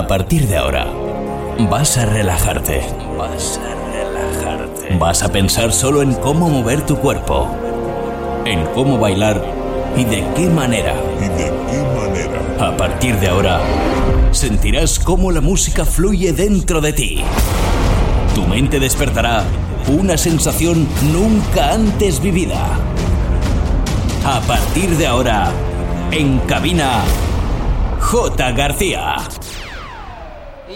A partir de ahora, vas a relajarte. Vas a relajarte. Vas a pensar solo en cómo mover tu cuerpo, en cómo bailar y de qué manera. Y de qué manera. A partir de ahora, sentirás cómo la música fluye dentro de ti. Tu mente despertará una sensación nunca antes vivida. A partir de ahora, en cabina, J. García.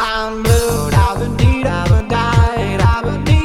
I'm blue, I've been deed, I've been died, I've been deed.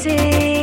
see.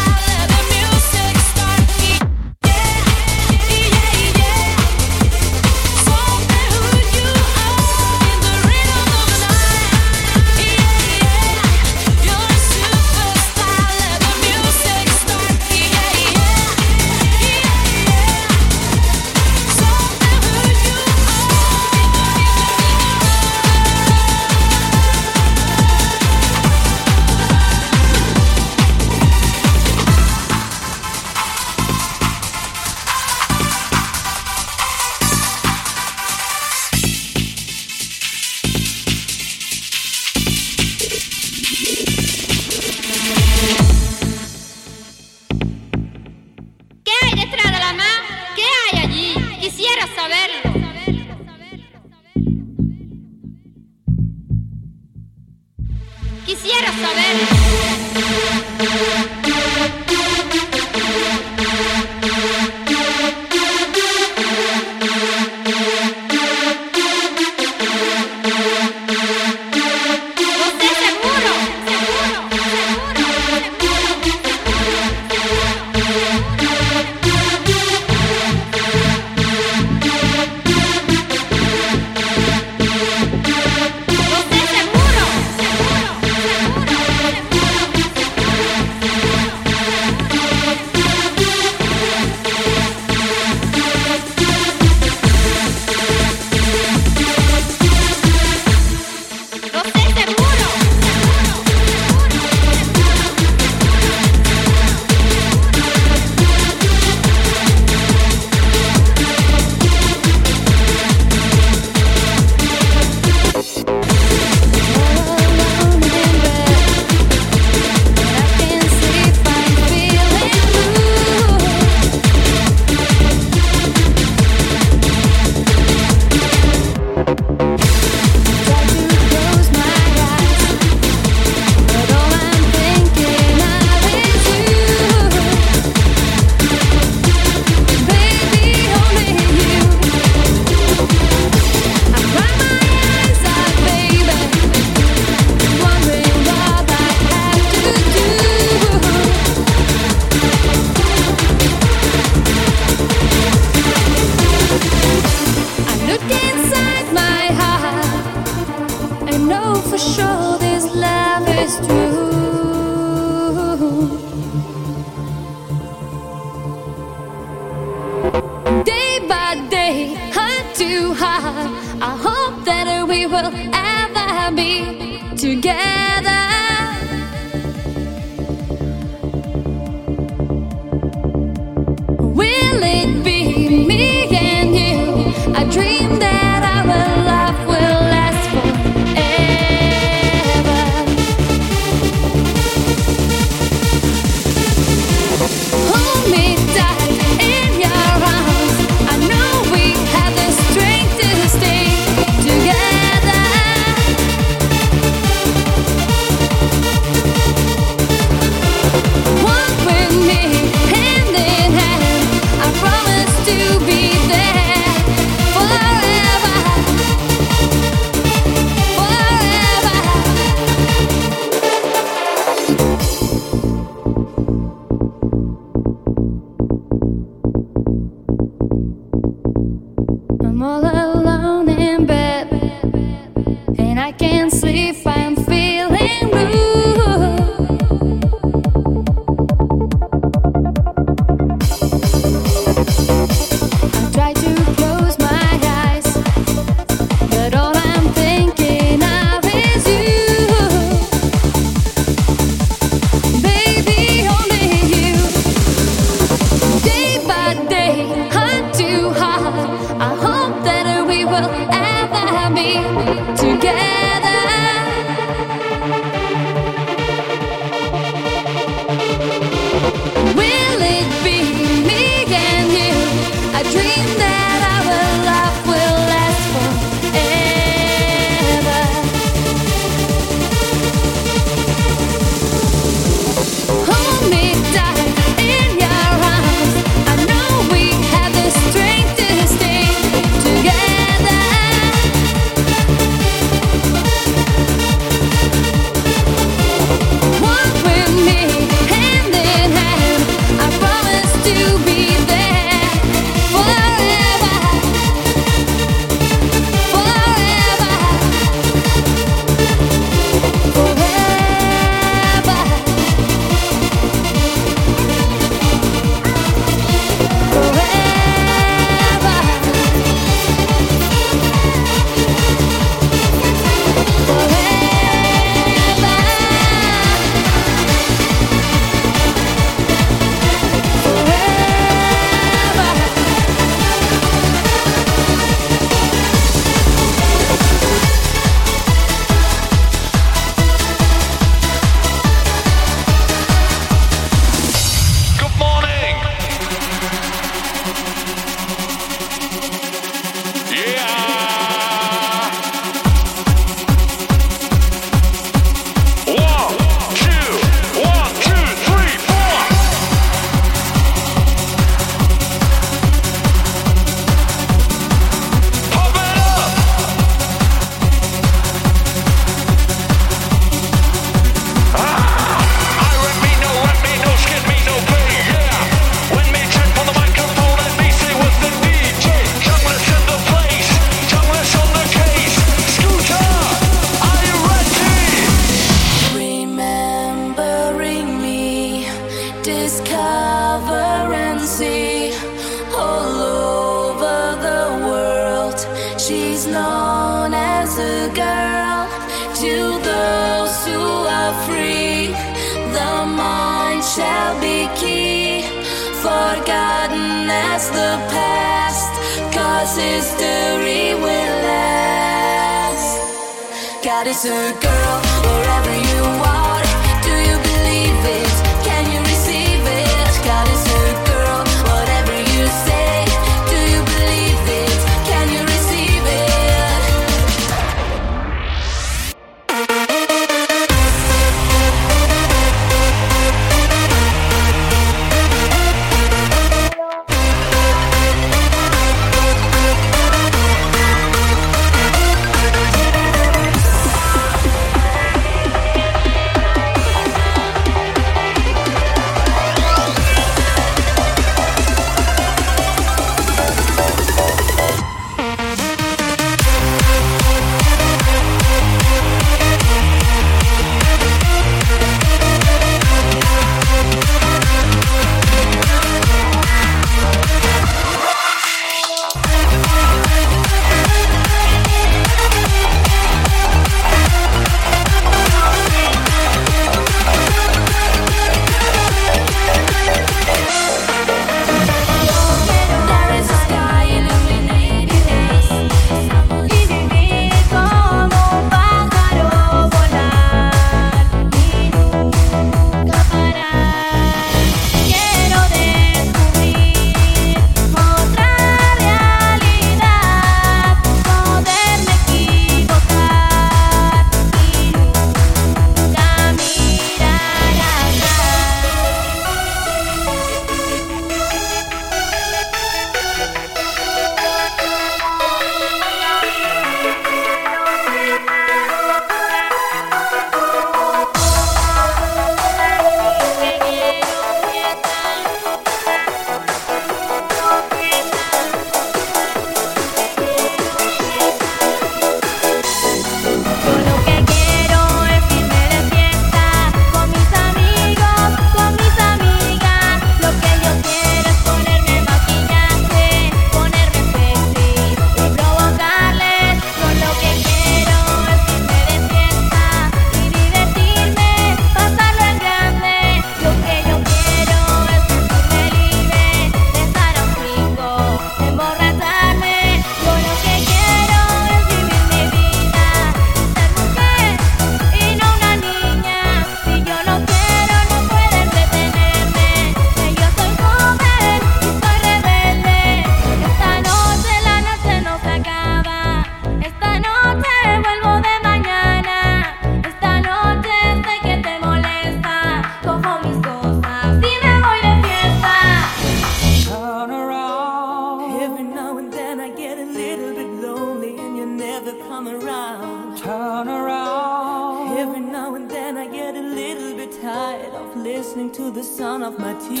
little bit tired of listening to the sound of my tears.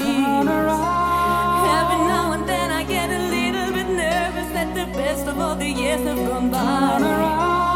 Every now and then I get a little bit nervous that the best of all the years have gone by. Turn around.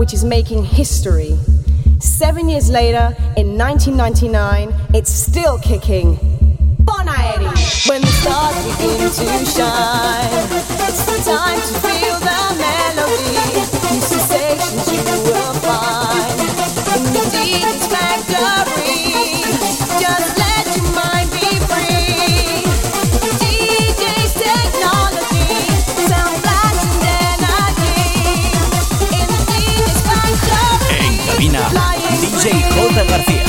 Which is making history. Seven years later, in 1999, it's still kicking. Bonaeri! When the stars begin to shine, it's the time to feel the melody. New sensations you will find in the. J. García.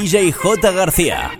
DJ J. García.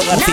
García.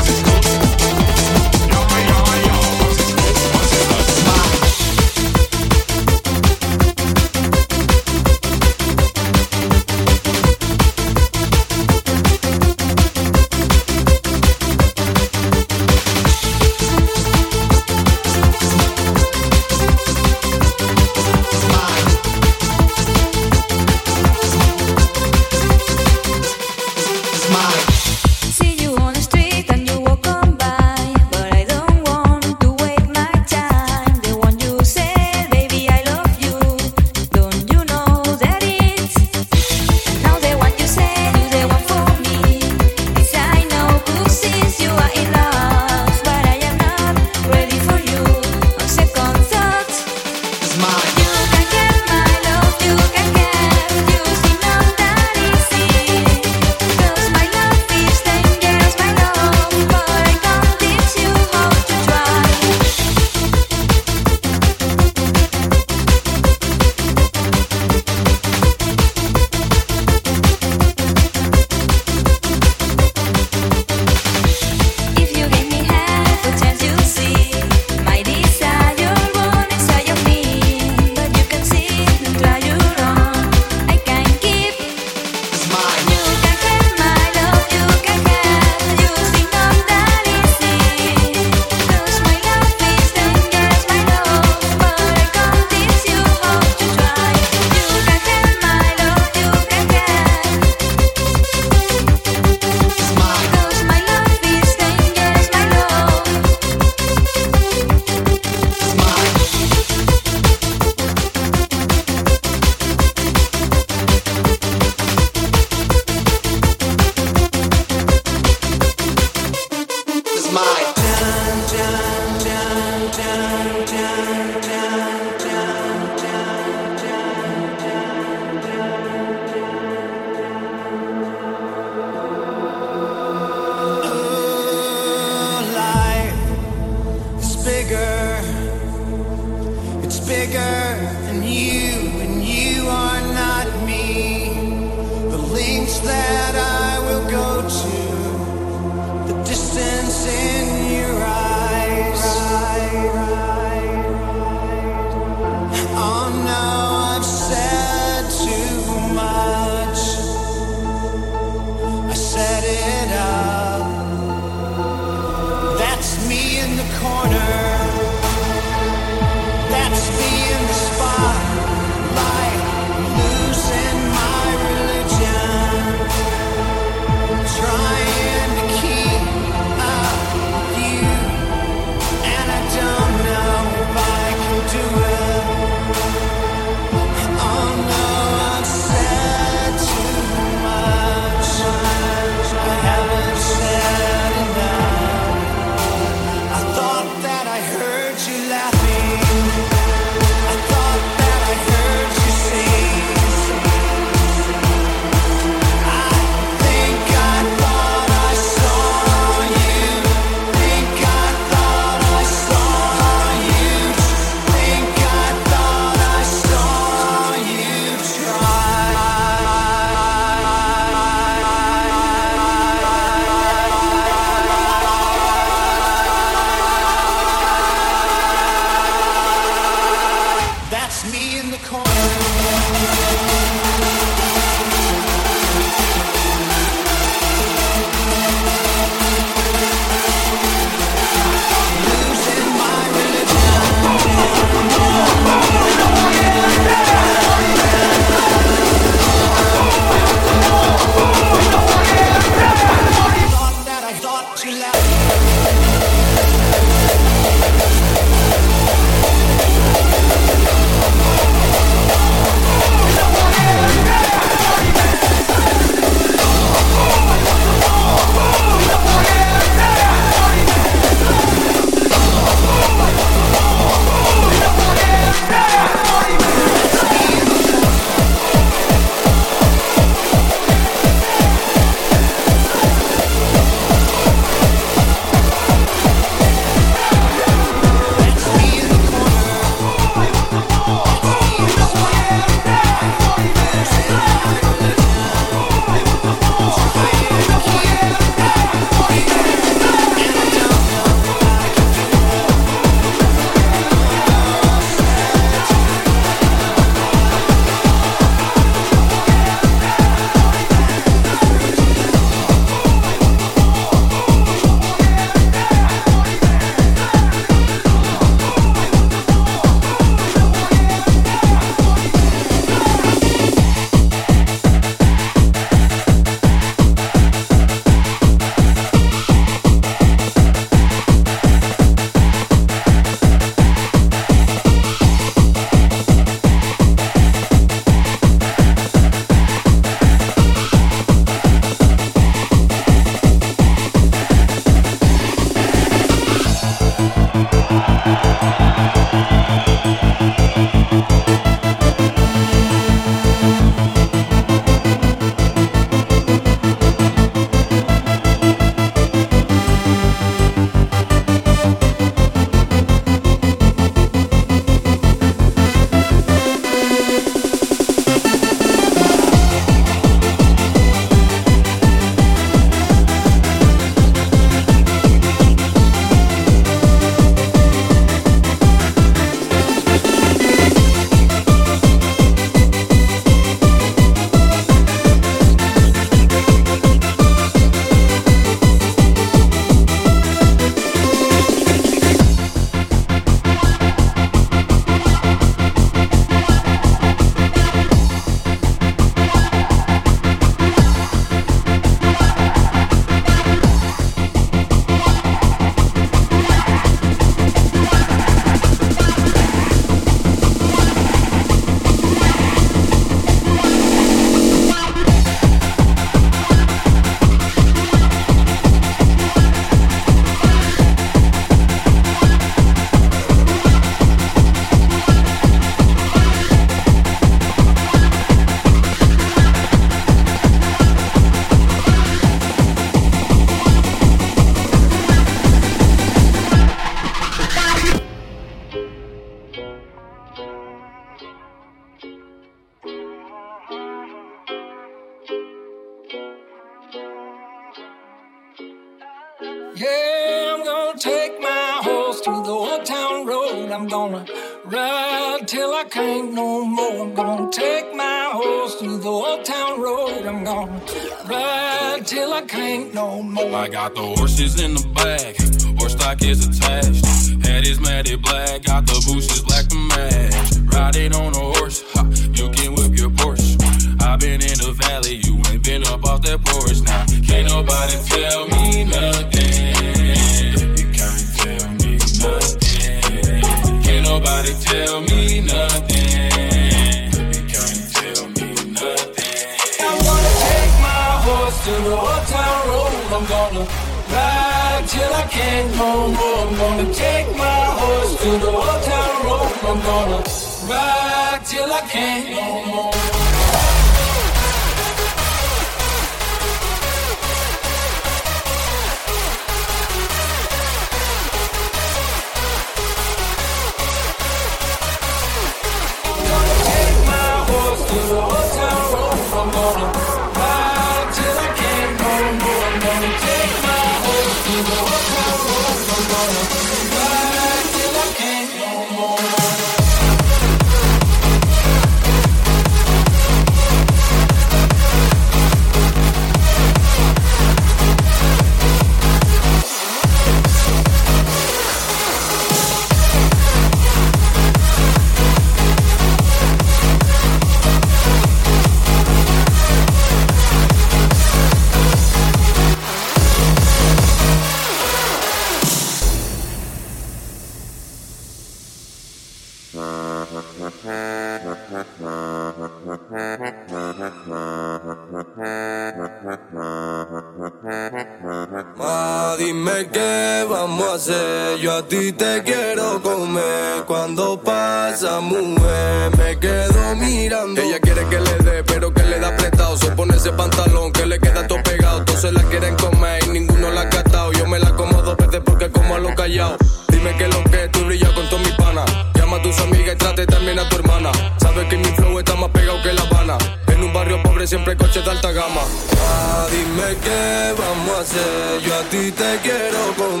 dime qué vamos a hacer, yo a ti te quiero con.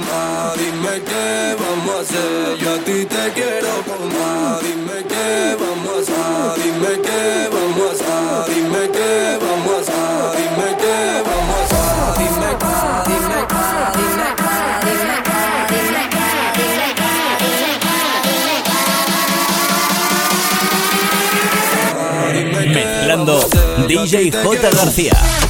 Dime qué vamos a hacer, yo a ti te quiero con. Dime qué vamos a hacer, dime qué vamos a hacer, dime qué vamos a dime qué vamos a hacer, dime qué, dime dime dime qué, dime qué, dime qué, dime qué, dime qué. Mezclando DJ J García.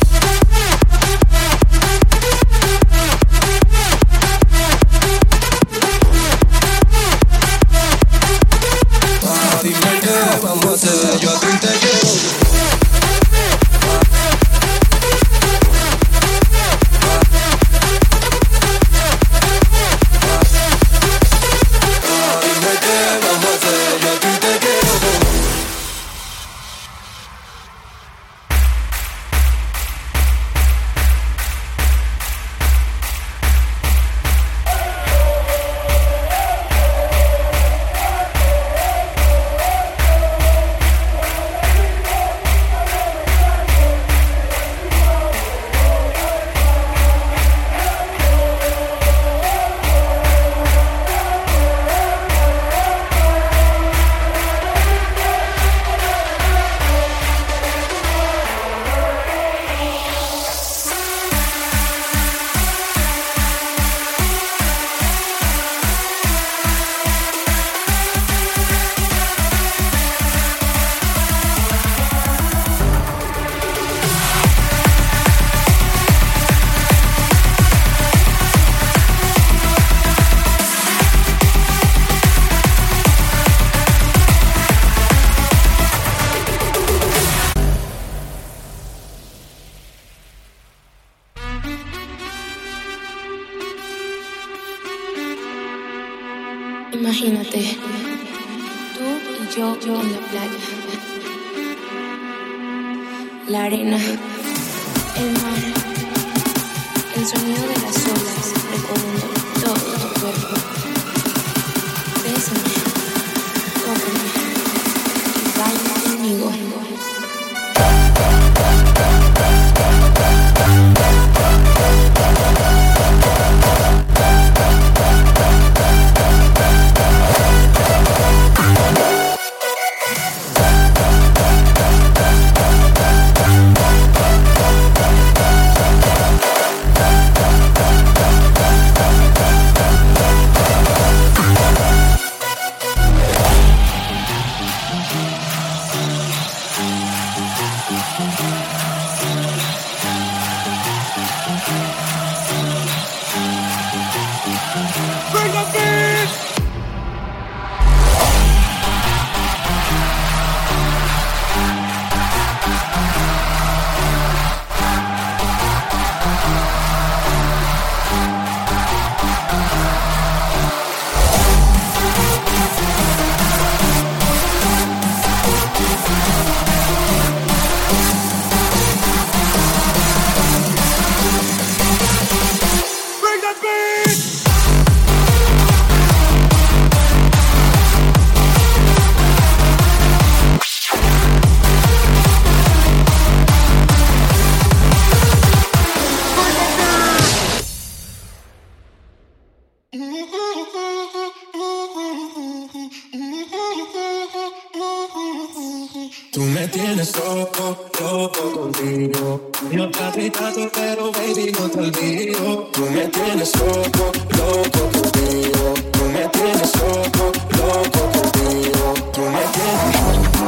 me tanto, pero baby, no te olvido. Tú me tienes loco, loco contigo. Tú me tienes loco, loco contigo. Tú me tienes loco,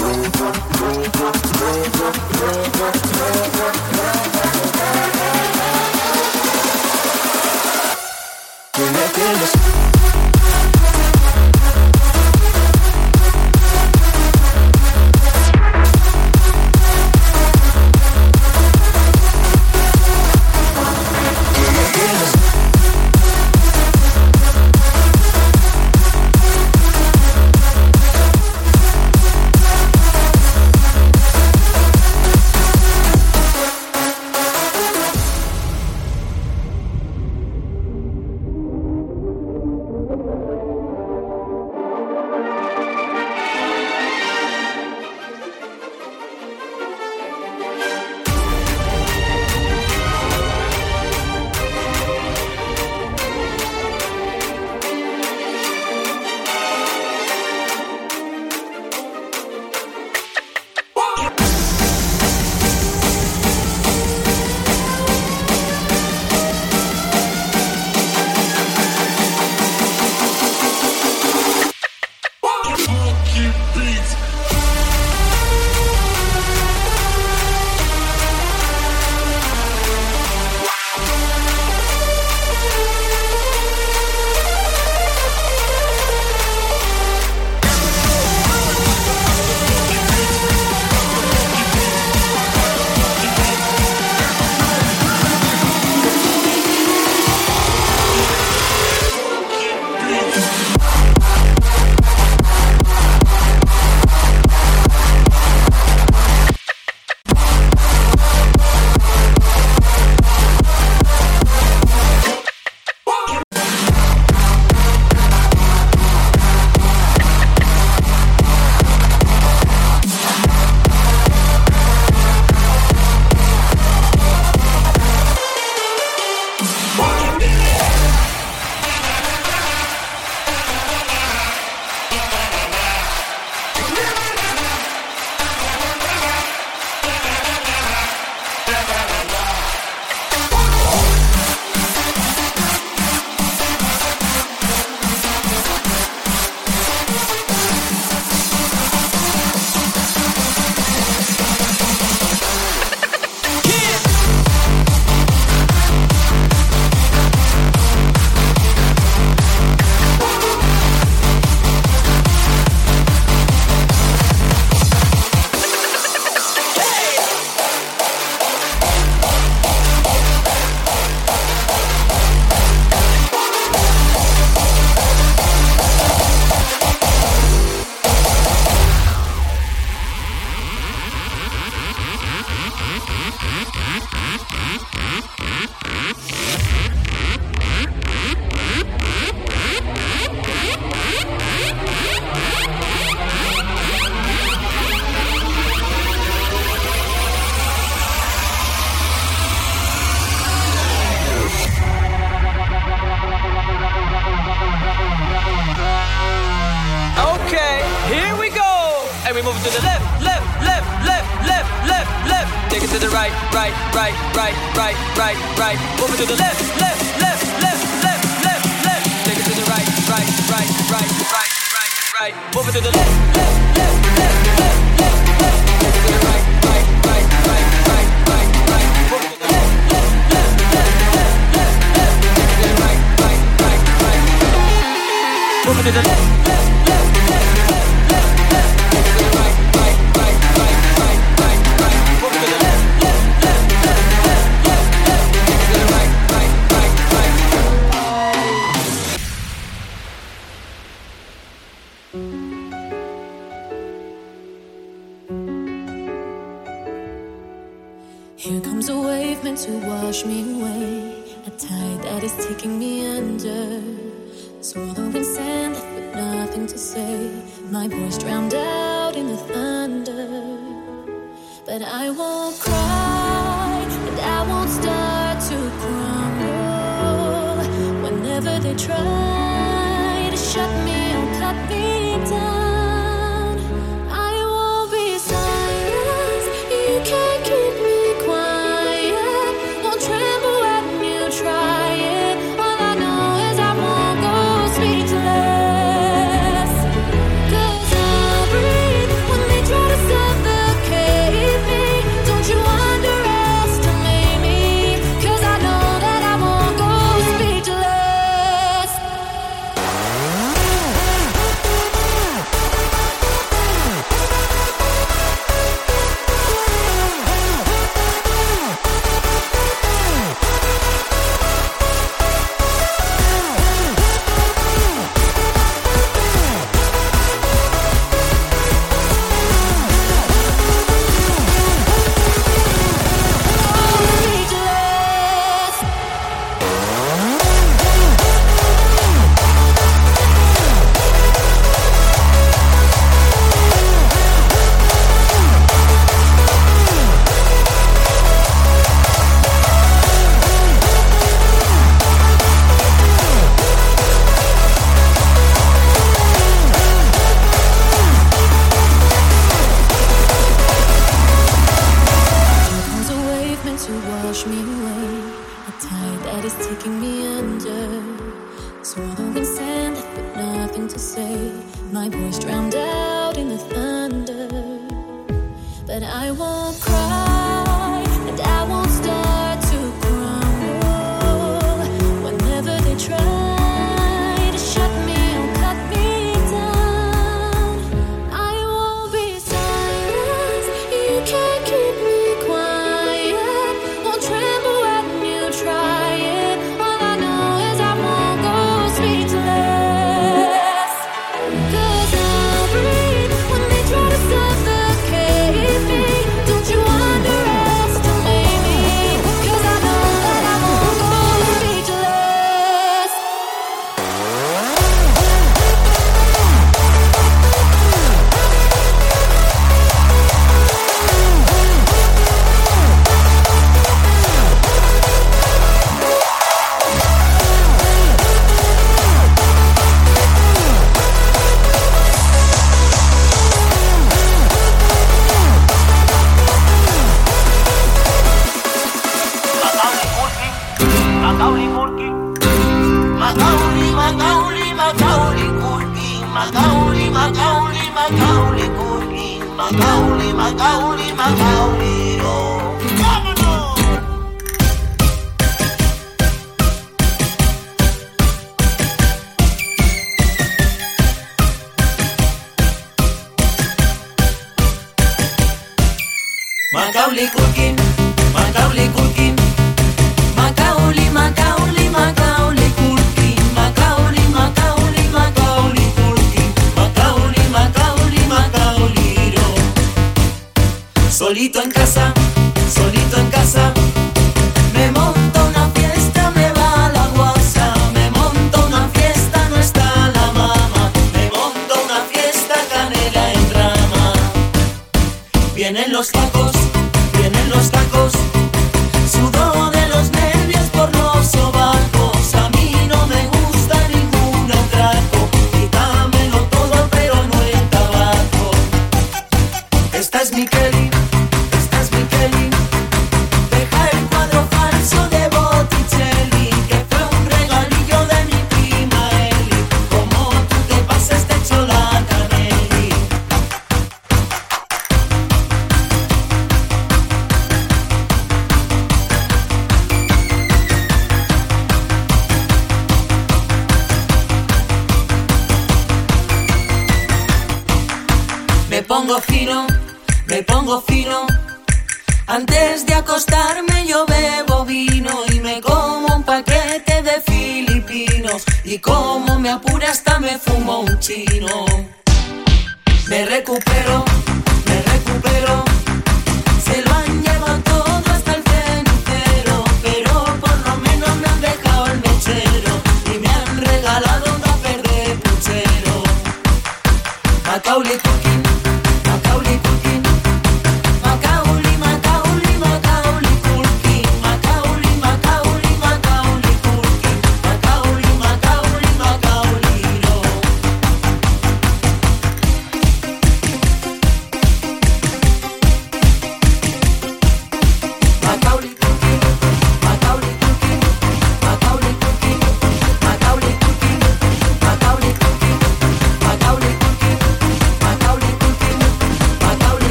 loco, loco, loco, loco, loco. Tú me tienes los tacos,